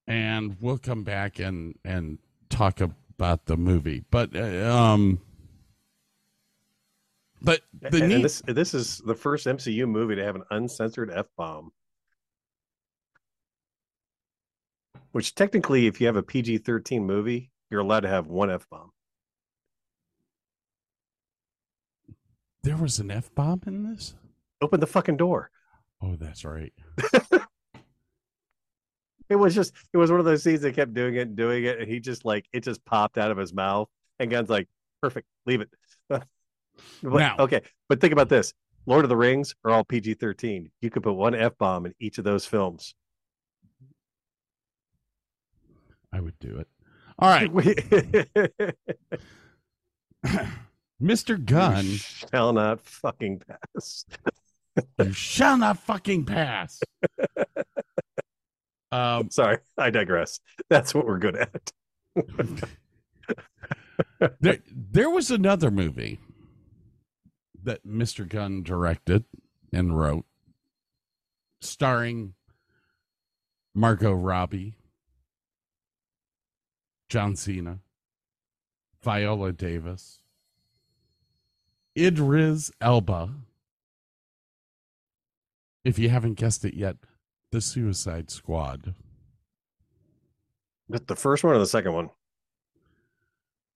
Speaker 2: and we'll come back and and talk about the movie. But uh, um, but the
Speaker 1: and
Speaker 2: neat
Speaker 1: this this is the first MCU movie to have an uncensored f bomb. Which technically, if you have a PG thirteen movie, you're allowed to have one f bomb.
Speaker 2: there was an f bomb in this.
Speaker 1: Open the fucking door.
Speaker 2: Oh, that's right. [LAUGHS]
Speaker 1: It was just it was one of those scenes that kept doing it and doing it, and he just like it just popped out of his mouth, and Gunn's like, "Perfect, leave it." [LAUGHS] But-
Speaker 2: Now-
Speaker 1: okay, but think about this: Lord of the Rings are all PG thirteen. You could put one f bomb in each of those films.
Speaker 2: I would do it. All right, [LAUGHS] [CLEARS THROAT] Mr. Gunn,
Speaker 1: shall not fucking pass.
Speaker 2: you shall not fucking pass. [LAUGHS] Um, [LAUGHS]
Speaker 1: Sorry, I digress. That's what we're good at. [LAUGHS]
Speaker 2: there, there was another movie that Mr. Gunn directed and wrote, starring Margot Robbie, John Cena, Viola Davis, Idris Elba. If you haven't guessed it yet, the Suicide Squad.
Speaker 1: The first one or the second one?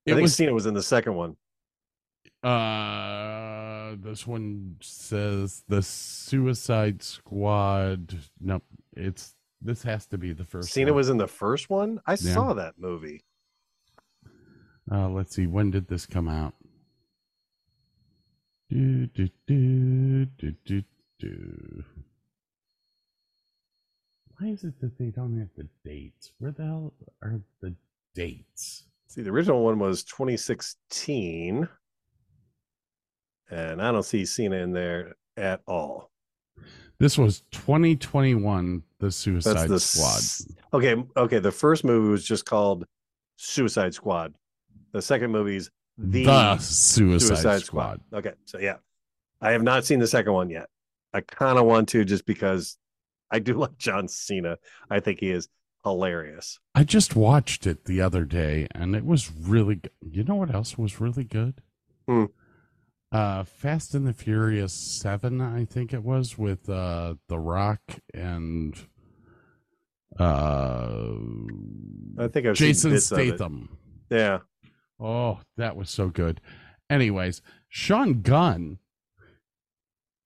Speaker 1: I think
Speaker 2: was
Speaker 1: Cena was in the second one.
Speaker 2: uh this one says the Suicide Squad. Nope, it's this has to be the first.
Speaker 1: Cena
Speaker 2: one.
Speaker 1: was in the first one. I
Speaker 2: Yeah.
Speaker 1: saw that movie.
Speaker 2: Uh, let's see. When did this come out? Do, do, do, do, do, do. Why is it that they don't have the dates? Where the hell are the dates?
Speaker 1: See, the original one was 2016, and I don't see Cena in there at all.
Speaker 2: This was 2021, The Suicide
Speaker 1: the
Speaker 2: Squad.
Speaker 1: s- Okay, okay. The first movie was just called Suicide Squad. The second movie's the,
Speaker 2: The, Suicide, Squad.
Speaker 1: Okay, so yeah, I have not seen the second one yet. I kind of want to just because I do like John Cena. I think he is hilarious.
Speaker 2: I just watched it the other day and it was really good. You know what else was really good?
Speaker 1: Hmm.
Speaker 2: Uh Fast and the Furious 7, I think it was with uh The Rock and uh
Speaker 1: I think I've
Speaker 2: Jason. Statham.
Speaker 1: Yeah,
Speaker 2: Oh, that was so good. Anyways, Sean Gunn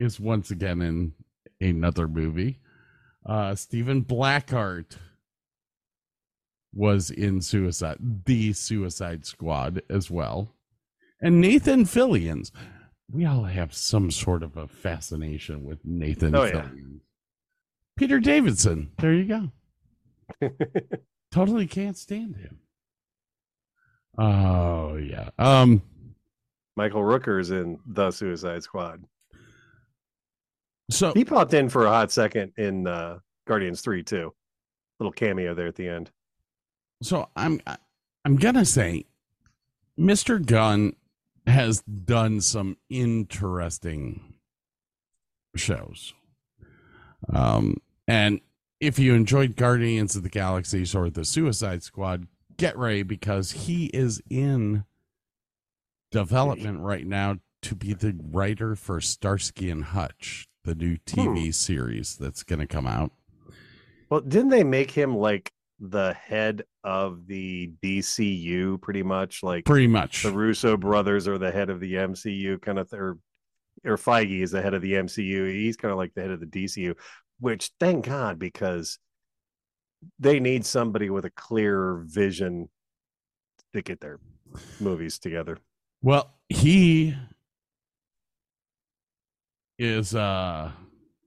Speaker 2: is once again in another movie. Uh Stephen Blackheart was in Suicide the Suicide Squad as well. And Nathan Fillions. We all have some sort of a fascination with Nathan
Speaker 1: Oh, yeah.
Speaker 2: Fillions. Peter Davidson. There you go. [LAUGHS] totally can't stand him. Oh yeah. Um
Speaker 1: Michael Rooker's in the Suicide Squad.
Speaker 2: So
Speaker 1: He popped in for a hot second in uh, Guardians Three too. Little cameo there at the end.
Speaker 2: so I'm I'm gonna say Mr. Gunn has done some interesting shows. Um and if you enjoyed Guardians of the Galaxies or the Suicide Squad, get ready because he is in development right now to be the writer for Starsky and Hutch, the new TV hmm. series that's going to come out.
Speaker 1: Well, didn't they make him like the head of the DCU pretty much? Like
Speaker 2: Pretty much.
Speaker 1: the Russo brothers are the head of the MCU, kind of, or or Feige is the head of the MCU. He's kind of like the head of the DCU, which thank God because they need somebody with a clear vision to get their movies together.
Speaker 2: Well, he is uh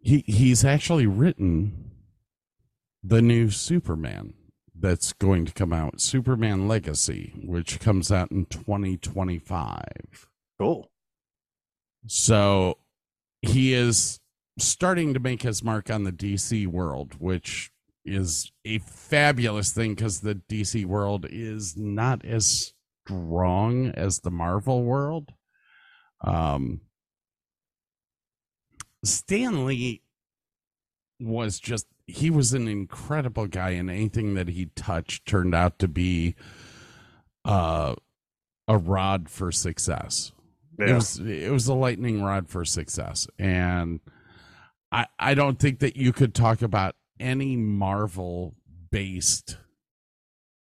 Speaker 2: he he's actually written the new Superman that's going to come out, Superman Legacy, which comes out in 2025.
Speaker 1: Cool.
Speaker 2: So he is starting to make his mark on the DC world, which is a fabulous thing because the DC world is not as strong as the Marvel world. Um, Stan Lee was just he was an incredible guy and anything that he touched turned out to be uh a rod for success. It was it was a lightning rod for success. And i i don't think that you could talk about any marvel based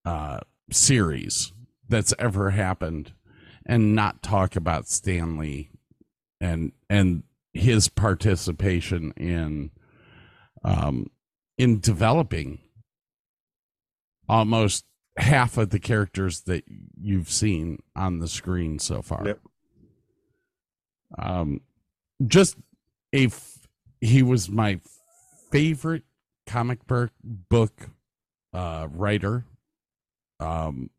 Speaker 2: uh series that's ever happened and not talk about stan lee and and his participation in um in developing almost half of the characters that you've seen on the screen so far.
Speaker 1: Yep.
Speaker 2: um just a f- he was my favorite comic book book uh writer. Um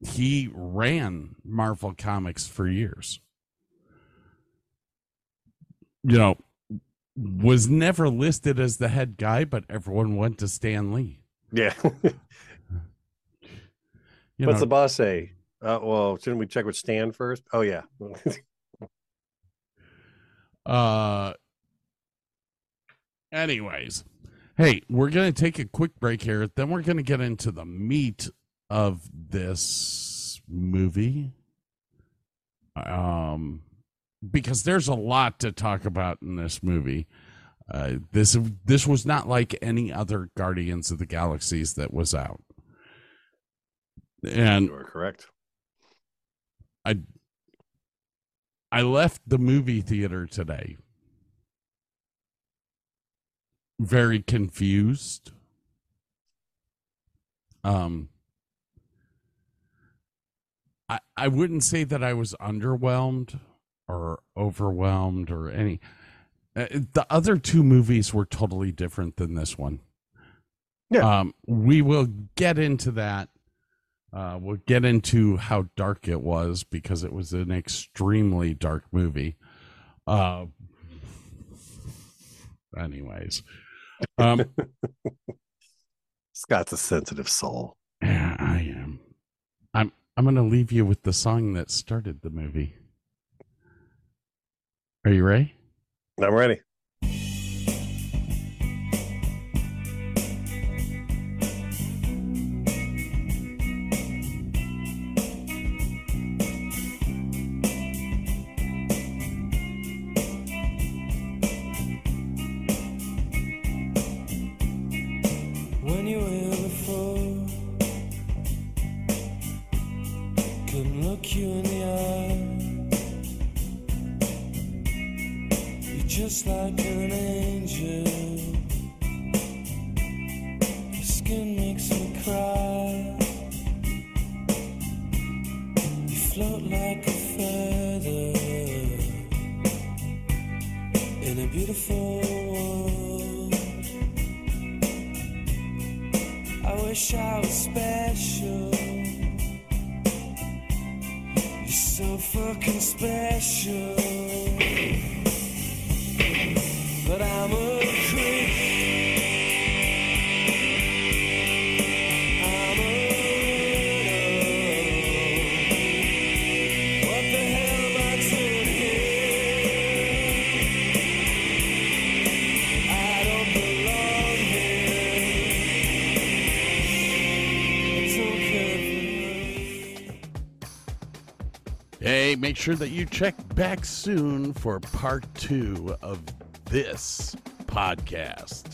Speaker 2: he ran marvel comics for years you know was never listed as the head guy but everyone went to stan lee
Speaker 1: Yeah. [LAUGHS]
Speaker 2: you
Speaker 1: What's
Speaker 2: know,
Speaker 1: the boss say? Uh, well, shouldn't we check with Stan first? Oh yeah. [LAUGHS]
Speaker 2: Uh, anyways, hey, we're going to take a quick break here. Then we're going to get into the meat of this movie. Um, because there's a lot to talk about in this movie. Uh, this this was not like any other Guardians of the Galaxies that was out, and
Speaker 8: You are correct.
Speaker 2: I I left the movie theater today very confused. Um I I wouldn't say that I was underwhelmed or overwhelmed or any uh, the other two movies were totally different than this one.
Speaker 8: Yeah.
Speaker 2: Um we will get into that uh, we'll get into how dark it was because it was an extremely dark movie. Uh, anyways, um, [LAUGHS]
Speaker 8: Scott's a sensitive soul.
Speaker 2: yeah, I am. I'm. I'm going to leave you with the song that started the movie. Are you ready?
Speaker 8: I'm ready.
Speaker 2: Make sure that you check back soon for part two of this podcast.